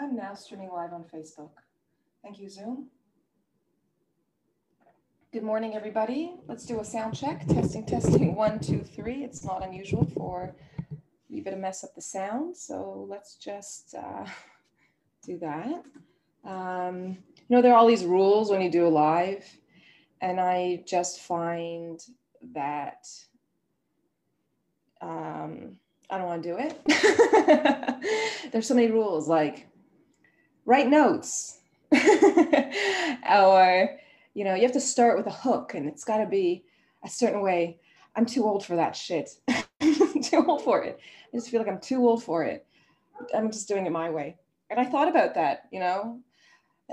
I'm now streaming live on Facebook. Thank you, Zoom. Good morning, everybody. Let's do a sound check. Testing, testing, one, two, three. It's not unusual for a to mess up the sound. So let's just uh, do that. Um, you know, there are all these rules when you do a live, and I just find that um, I don't want to do it. There's so many rules like write notes. Or you know you have to start with a hook and it's got to be a certain way. I'm too old for that shit. Too old for it. I just feel like i'm too old for it. I'm just doing it my way. And i thought about that you know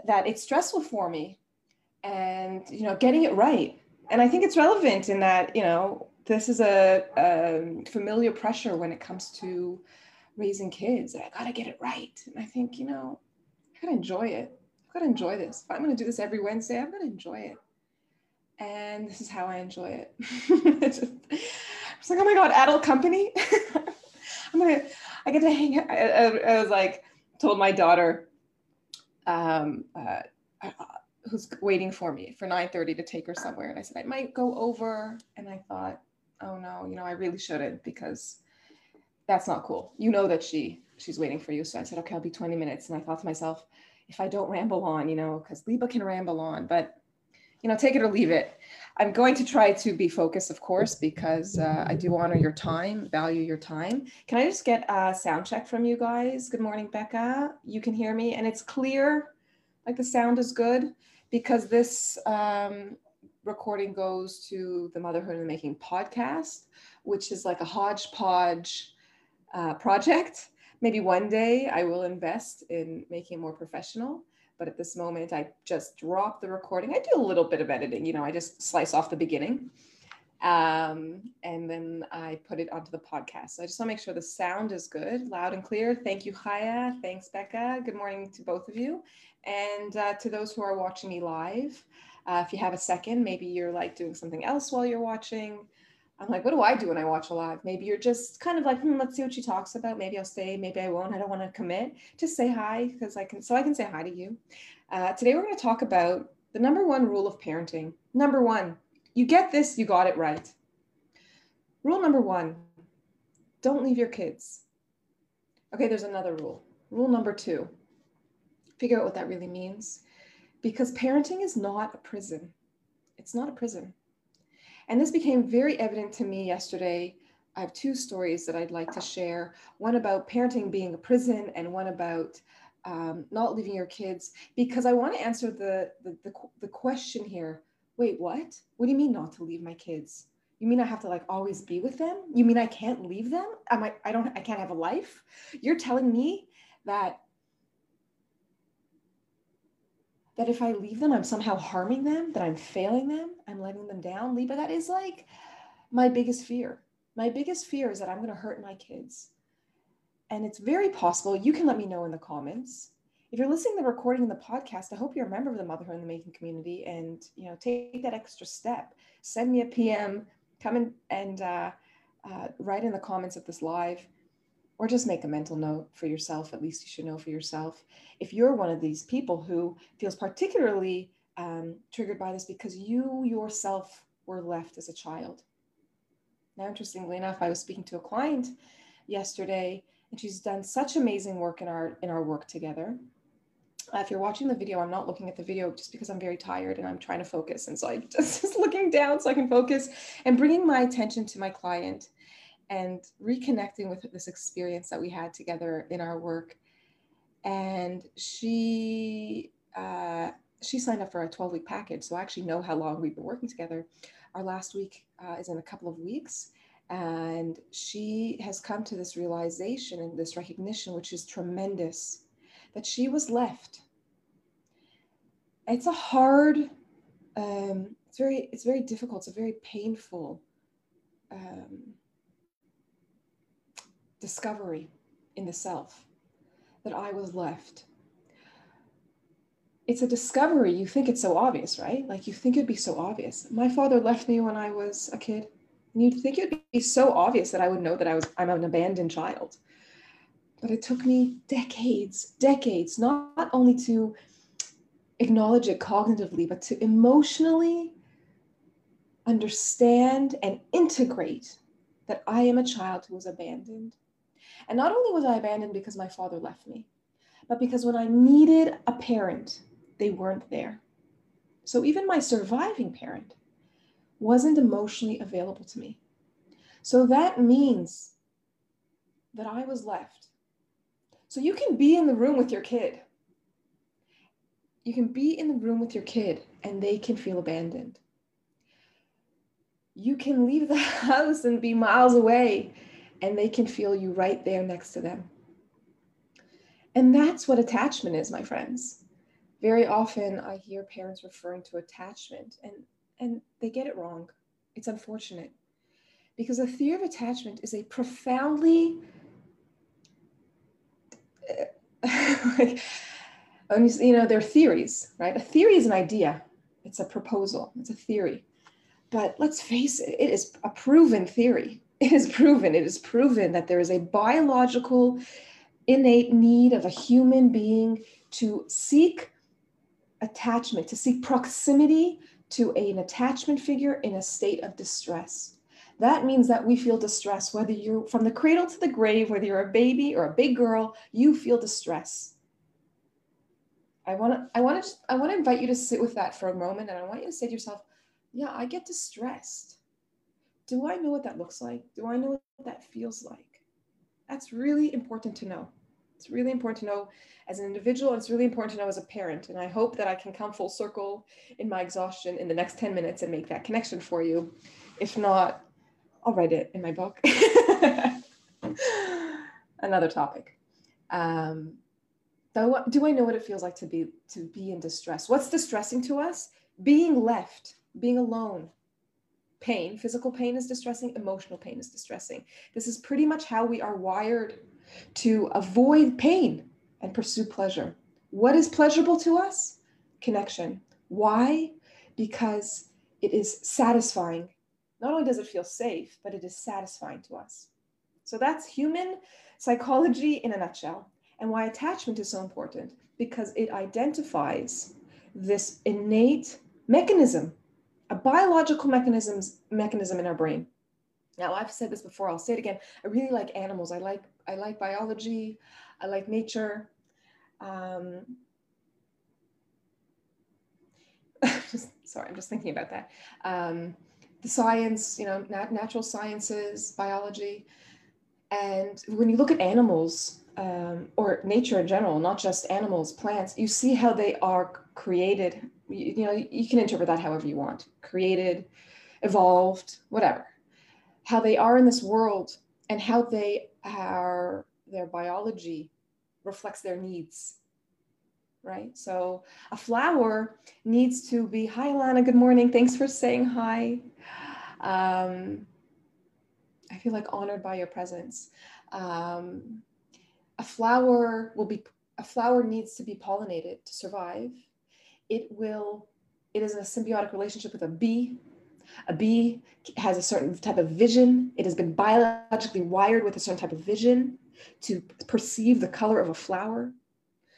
that it's stressful for me and you know getting it right. And i think it's relevant in that you know this is a, a familiar pressure when it comes to raising kids i gotta get it right. And i think you know I gotta enjoy it. I've got to enjoy this. If I'm to do this every Wednesday, I'm to enjoy it. And this is how I enjoy it. it's just, I like, oh my God, adult company. I'm to, I get to hang out. I, I, was like, told my daughter, um, uh, uh who's waiting for me for 9.30 to take her somewhere. And I said, I might go over. And I thought, oh no, you know, I really shouldn't because that's not cool. You know that she she's waiting for you. So I said, okay, I'll be 20 minutes. And I thought to myself, if I don't ramble on, you know, because Liba can ramble on, but you know, take it or leave it. I'm going to try to be focused, of course, because uh, I do honor your time, value your time. Can I just get a sound check from you guys? Good morning, Becca. You can hear me and it's clear, like the sound is good, because this um, recording goes to the Motherhood and Making podcast, which is like a hodgepodge uh, project. Maybe one day I will invest in making it more professional. But at this moment, I just drop the recording. I do a little bit of editing, you know, I just slice off the beginning um, and then I put it onto the podcast. So I just want to make sure the sound is good, loud and clear. Thank you, Haya. Thanks, Becca. Good morning to both of you. And uh, to those who are watching me live, uh, if you have a second, maybe you're like doing something else while you're watching. I'm like, what do I do when I watch a live? Maybe you're just kind of like, hmm, let's see what she talks about. Maybe I'll stay, maybe I won't. I don't want to commit. Just say hi because I can, so I can say hi to you. Uh, today we're going to talk about the number one rule of parenting. Number one, you get this, you got it right. Rule number one, don't leave your kids. Okay, there's another rule. Rule number two, figure out what that really means. Because parenting is not a prison. It's not a prison. And this became very evident to me yesterday. I have two stories that I'd like to share one about parenting being a prison, and one about um, not leaving your kids, because I want to answer the, the, the, the question here wait, what? What do you mean not to leave my kids? You mean I have to like always be with them? You mean I can't leave them? Am I, I don't, I can't have a life? You're telling me that that if I leave them, I'm somehow harming them, that I'm failing them, I'm letting them down. Liba, that is like my biggest fear. My biggest fear is that I'm going to hurt my kids. And it's very possible. You can let me know in the comments. If you're listening to the recording in the podcast, I hope you're a member of the Motherhood in the Making community and you know take that extra step. Send me a PM, come in and uh, uh, write in the comments of this live or just make a mental note for yourself. At least you should know for yourself. If you're one of these people who feels particularly um, triggered by this because you yourself were left as a child. Now, interestingly enough, I was speaking to a client yesterday, and she's done such amazing work in our in our work together. Uh, if you're watching the video, I'm not looking at the video just because I'm very tired and I'm trying to focus, and so I just, just looking down so I can focus and bringing my attention to my client and reconnecting with this experience that we had together in our work. And she uh, she signed up for a 12 week package, so I actually know how long we've been working together. Our last week uh, is in a couple of weeks, and she has come to this realization and this recognition, which is tremendous, that she was left. It's a hard, um, it's very, it's very difficult. It's a very painful um, discovery in the self that I was left. It's a discovery. You think it's so obvious, right? Like you think it'd be so obvious. My father left me when I was a kid. And you'd think it'd be so obvious that I would know that I was I'm an abandoned child. But it took me decades, decades, not only to acknowledge it cognitively, but to emotionally understand and integrate that I am a child who was abandoned. And not only was I abandoned because my father left me, but because when I needed a parent, they weren't there. So even my surviving parent wasn't emotionally available to me. So that means that I was left. So you can be in the room with your kid. You can be in the room with your kid and they can feel abandoned. You can leave the house and be miles away and they can feel you right there next to them. And that's what attachment is, my friends. Very often I hear parents referring to attachment and, and they get it wrong. It's unfortunate because the theory of attachment is a profoundly like, you know, they're theories, right? A theory is an idea. It's a proposal. It's a theory. But let's face it, it is a proven theory. It is proven. It is proven that there is a biological, innate need of a human being to seek attachment, to seek proximity to an attachment figure in a state of distress. That means that we feel distress, whether you're from the cradle to the grave, whether you're a baby or a big girl, you feel distress. I want to, I want to, I want to invite you to sit with that for a moment, and I want you to say to yourself, "Yeah, I get distressed. Do I know what that looks like? Do I know what that feels like?" That's really important to know. It's really important to know as an individual, it's really important to know as a parent. And I hope that I can come full circle in my exhaustion in the next 10 minutes and make that connection for you. If not, I'll write it in my book. Another topic. Um, do I know what it feels like to be to be in distress? What's distressing to us? Being left, being alone. Pain, physical pain is distressing, emotional pain is distressing. This is pretty much how we are wired to avoid pain and pursue pleasure. What is pleasurable to us? Connection. Why? Because it is satisfying not only does it feel safe, but it is satisfying to us. So that's human psychology in a nutshell. And why attachment is so important because it identifies this innate mechanism, a biological mechanisms, mechanism in our brain. Now I've said this before, I'll say it again. I really like animals. I like I like biology, I like nature. Um, just, sorry, I'm just thinking about that. Um, the science, you know, nat- natural sciences, biology. And when you look at animals um, or nature in general, not just animals, plants, you see how they are created. You, you know, you can interpret that however you want created, evolved, whatever. How they are in this world and how they are, their biology reflects their needs right? So a flower needs to be, hi, Alana, good morning. Thanks for saying hi. Um, I feel like honored by your presence. Um, a flower will be, a flower needs to be pollinated to survive. It will, it is a symbiotic relationship with a bee. A bee has a certain type of vision. It has been biologically wired with a certain type of vision to perceive the color of a flower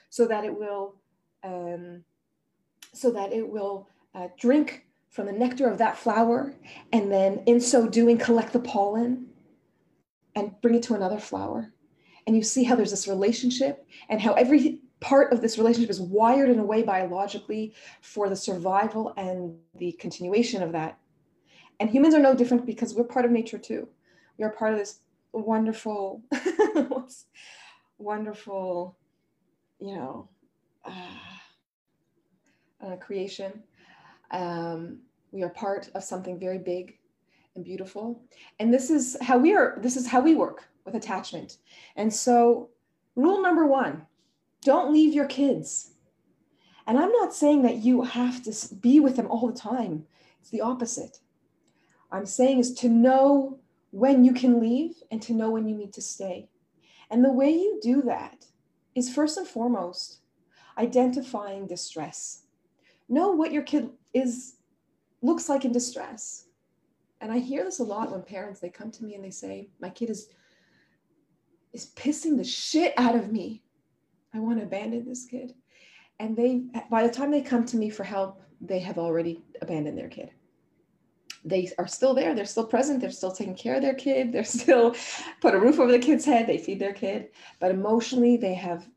so that it will um, so that it will uh, drink from the nectar of that flower and then in so doing collect the pollen and bring it to another flower and you see how there's this relationship and how every part of this relationship is wired in a way biologically for the survival and the continuation of that and humans are no different because we're part of nature too we are part of this wonderful wonderful you know uh, uh, creation. Um, we are part of something very big and beautiful. And this is how we are, this is how we work with attachment. And so, rule number one don't leave your kids. And I'm not saying that you have to be with them all the time, it's the opposite. I'm saying is to know when you can leave and to know when you need to stay. And the way you do that is first and foremost identifying distress. Know what your kid is looks like in distress. And I hear this a lot when parents they come to me and they say, "My kid is is pissing the shit out of me. I want to abandon this kid. And they, by the time they come to me for help, they have already abandoned their kid. They are still there. They're still present. They're still taking care of their kid. They're still put a roof over the kid's head. They feed their kid. But emotionally, they have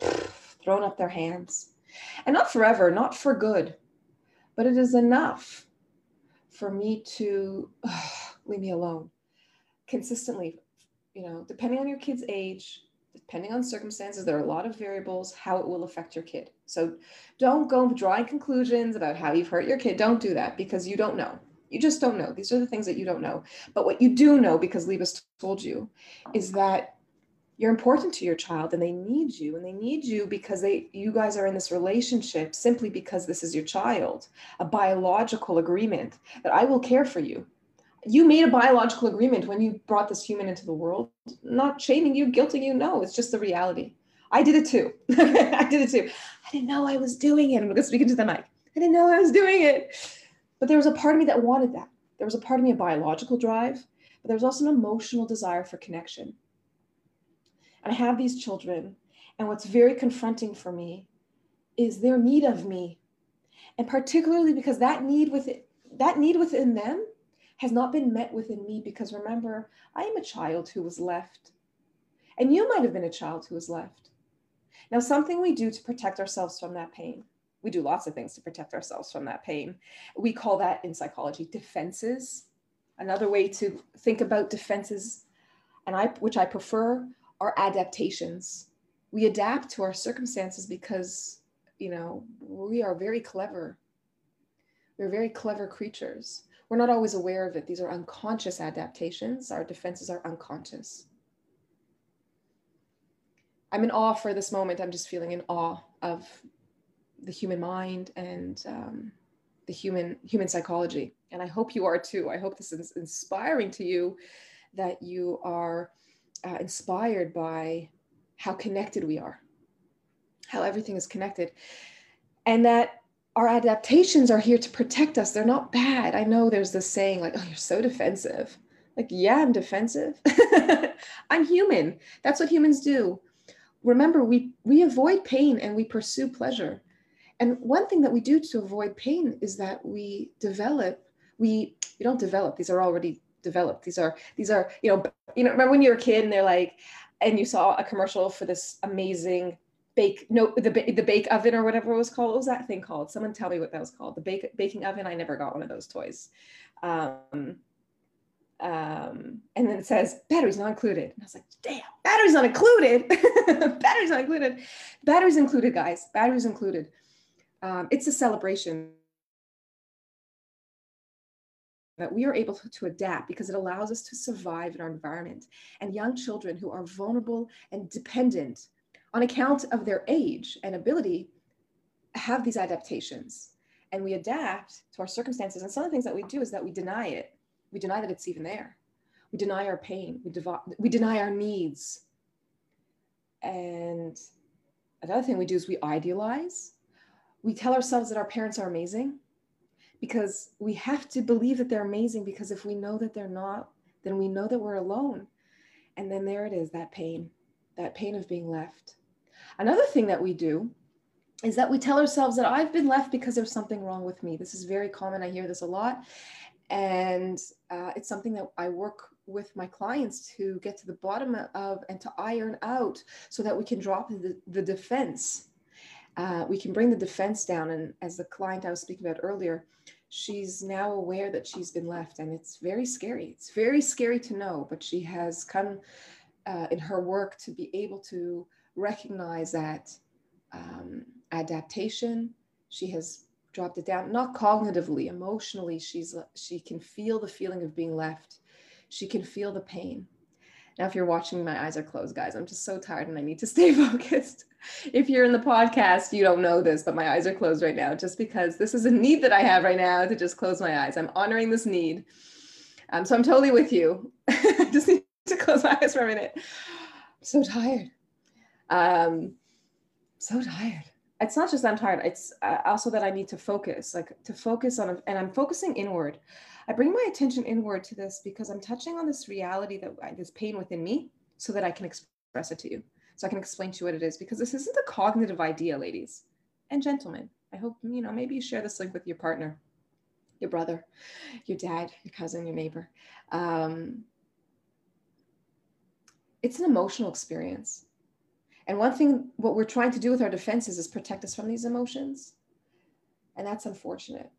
thrown up their hands. And not forever, not for good, but it is enough for me to leave me alone consistently you know depending on your kid's age depending on circumstances there are a lot of variables how it will affect your kid. So don't go drawing conclusions about how you've hurt your kid. Don't do that because you don't know. You just don't know. These are the things that you don't know. But what you do know because Libas told you is that you're important to your child and they need you and they need you because they you guys are in this relationship simply because this is your child a biological agreement that i will care for you you made a biological agreement when you brought this human into the world. Not shaming you guilting you no it's just the reality. I did it too. I did it too. I didn't know i was doing it. I'm going to speak into the mic. I didn't know i was doing it. But there was a part of me that wanted that. There was a part of me a biological drive but there was also an emotional desire for connection. And I have these children. And what's very confronting for me is their need of me. And particularly because that need within, that need within them has not been met within me because remember, I am a child who was left. And you might have been a child who was left. Now, something we do to protect ourselves from that pain, we do lots of things to protect ourselves from that pain. We call that in psychology defenses. Another way to think about defenses, and I, which I prefer, are adaptations. We adapt to our circumstances because, you know, we are very clever. We're very clever creatures. We're not always aware of it. These are unconscious adaptations. Our defenses are unconscious. I'm in awe for this moment. I'm just feeling in awe of the human mind and um, the human human psychology. And I hope you are too. I hope this is inspiring to you that you are uh, inspired by how connected we are, how everything is connected, and that our adaptations are here to protect us. They're not bad. I know there's this saying like, oh, you're so defensive. Like, yeah, I'm defensive. I'm human. That's what humans do. Remember, we, we avoid pain and we pursue pleasure. And one thing that we do to avoid pain is that we develop, we, we don't develop, these are already developed. These are these are you know you know remember when you were a kid and they're like and you saw a commercial for this amazing bake no the the bake oven or whatever it was called. What was that thing called? Someone tell me what that was called. The bake baking oven. I never got one of those toys. Um, um, and then it says batteries not included. And I was like, damn, batteries not included. batteries not included. Batteries included, guys. Batteries included. Um, it's a celebration that we are able to, to, adapt because it allows us to survive in our environment. And young children who are vulnerable and dependent on account of their age and ability have these adaptations. And we adapt to our circumstances. And some of the things that we do is that we deny it. We deny that it's even there. We deny our pain. We, we deny our needs. And another thing we do is we idealize. We tell ourselves that our parents are amazing because we have to believe that they're amazing because if we know that they're not then we know that we're alone and then there it is that pain that pain of being left another thing that we do is that we tell ourselves that i've been left because there's something wrong with me this is very common i hear this a lot and uh, it's something that i work with my clients to get to the bottom of and to iron out so that we can drop the, the defense uh, we can bring the defense down. And as the client I was speaking about earlier, she's now aware that she's been left, and it's very scary. It's very scary to know, but she has come uh, in her work to be able to recognize that um, adaptation. She has dropped it down, not cognitively, emotionally. She's she can feel the feeling of being left. She can feel the pain. Now, if you're watching, my eyes are closed, guys. I'm just so tired and I need to stay focused. If you're in the podcast, you don't know this, but my eyes are closed right now just because this is a need that I have right now to just close my eyes. I'm honoring this need. Um, so I'm totally with you. I just need to close my eyes for a minute. I'm so tired. Um, so tired. It's not just that I'm tired. It's uh, also that I need to focus, like to focus on, and I'm focusing inward. I bring my attention inward to this because I'm touching on this reality that this pain within me so that I can express express it to you so I can explain to you what it is because this isn't a cognitive idea, ladies and gentlemen. I hope, you know, maybe you share this link with your partner, your brother, your dad, your cousin, your neighbor. Um, it's an emotional experience. And one thing, what we're trying to do with our defenses is protect us from these emotions. And that's unfortunate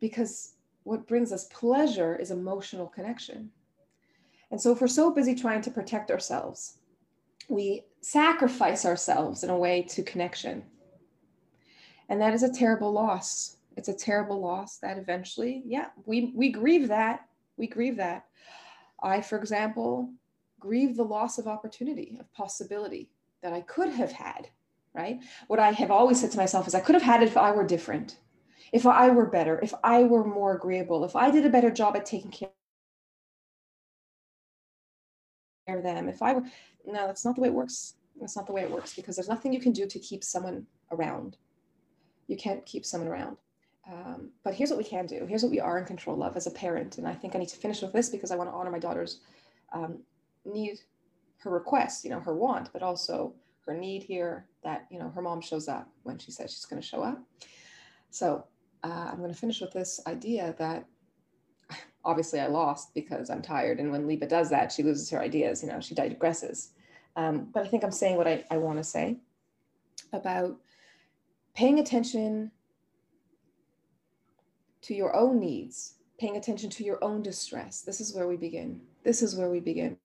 because what brings us pleasure is emotional connection. And so if we're so busy trying to protect ourselves, we sacrifice ourselves in a way to connection. And that is a terrible loss. It's a terrible loss that eventually, yeah, we, we grieve that. We grieve that. I, for example, grieve the loss of opportunity, of possibility that I could have had, right? What I have always said to myself is I could have had it if I were different, if I were better, if I were more agreeable, if I did a better job at taking care of them, if I were, no, that's not the way it works. That's not the way it works because there's nothing you can do to keep someone around. You can't keep someone around. Um, but here's what we can do. Here's what we are in control of as a parent. And I think I need to finish with this because I want to honor my daughter's um, need, her request, you know, her want, but also her need here that, you know, her mom shows up when she says she's going to show up. So uh, I'm going to finish with this idea that obviously I lost because I'm tired. And when Liba does that, she loses her ideas, you know, she digresses. Um, but I think I'm saying what I, I want to say about paying attention to your own needs, paying attention to your own distress. This is where we begin. This is where we begin.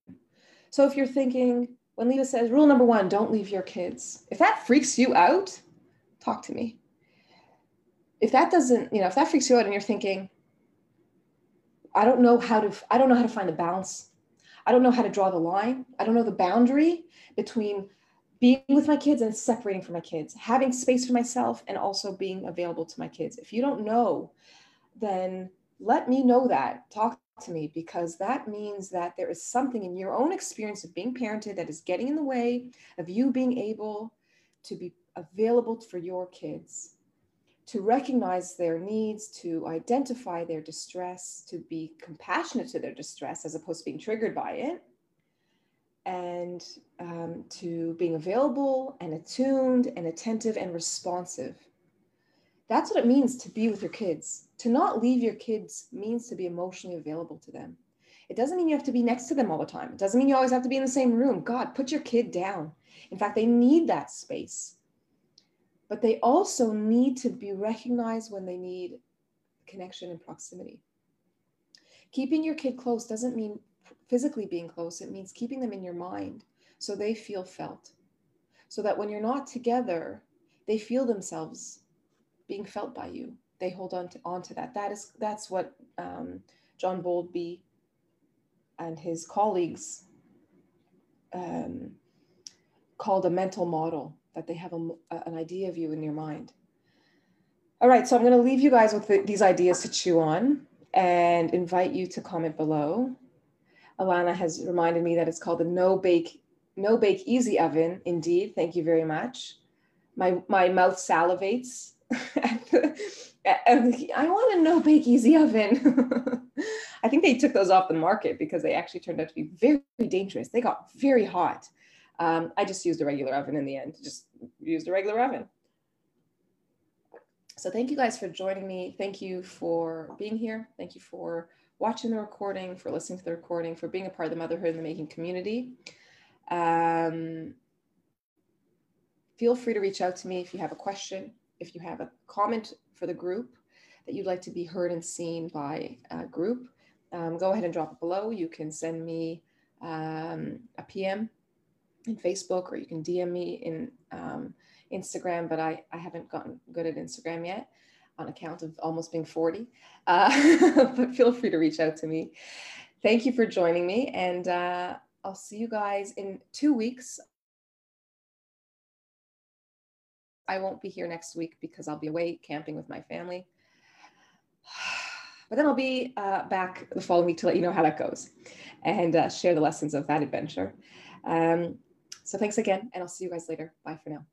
So if you're thinking, when Liba says, rule number one, don't leave your kids, if that freaks you out, talk to me. If that doesn't, you know, if that freaks you out and you're thinking, I don't know how to, I don't know how to find a balance I don't know how to draw the line. I don't know the boundary between being with my kids and separating from my kids, having space for myself and also being available to my kids. If you don't know, then let me know that. Talk to me because that means that there is something in your own experience of being parented that is getting in the way of you being able to be available for your kids to recognize their needs, to identify their distress, to be compassionate to their distress as opposed to being triggered by it, and um, to being available and attuned and attentive and responsive. That's what it means to be with your kids. To not leave your kids means to be emotionally available to them. It doesn't mean you have to be next to them all the time. It doesn't mean you always have to be in the same room. God, put your kid down. In fact, they need that space but they also need to be recognized when they need connection and proximity. Keeping your kid close doesn't mean physically being close, it means keeping them in your mind so they feel felt. So that when you're not together, they feel themselves being felt by you. They hold on to, on to that. That is that's what um, John Bowlby and his colleagues um, called a mental model that they have a, an idea of you in your mind. All right, so I'm going to leave you guys with the, these ideas to chew on and invite you to comment below. Alana has reminded me that it's called the no bake no bake easy oven. Indeed, thank you very much. My my mouth salivates. I want a no bake easy oven. I think they took those off the market because they actually turned out to be very, very dangerous. They got very hot. Um, I just used a regular oven in the end, just used a regular oven. So thank you guys for joining me. Thank you for being here. Thank you for watching the recording, for listening to the recording, for being a part of the Motherhood in the Making community. Um, feel free to reach out to me if you have a question, if you have a comment for the group that you'd like to be heard and seen by a group. Um, go ahead and drop it below. You can send me um, a PM in Facebook or you can DM me in um, Instagram, but I, I haven't gotten good at Instagram yet on account of almost being 40. Uh, but feel free to reach out to me. Thank you for joining me, and uh, I'll see you guys in two weeks. I won't be here next week because I'll be away camping with my family. But then I'll be uh, back the following week to let you know how that goes and uh, share the lessons of that adventure. Um, so thanks again, and I'll see you guys later. Bye for now.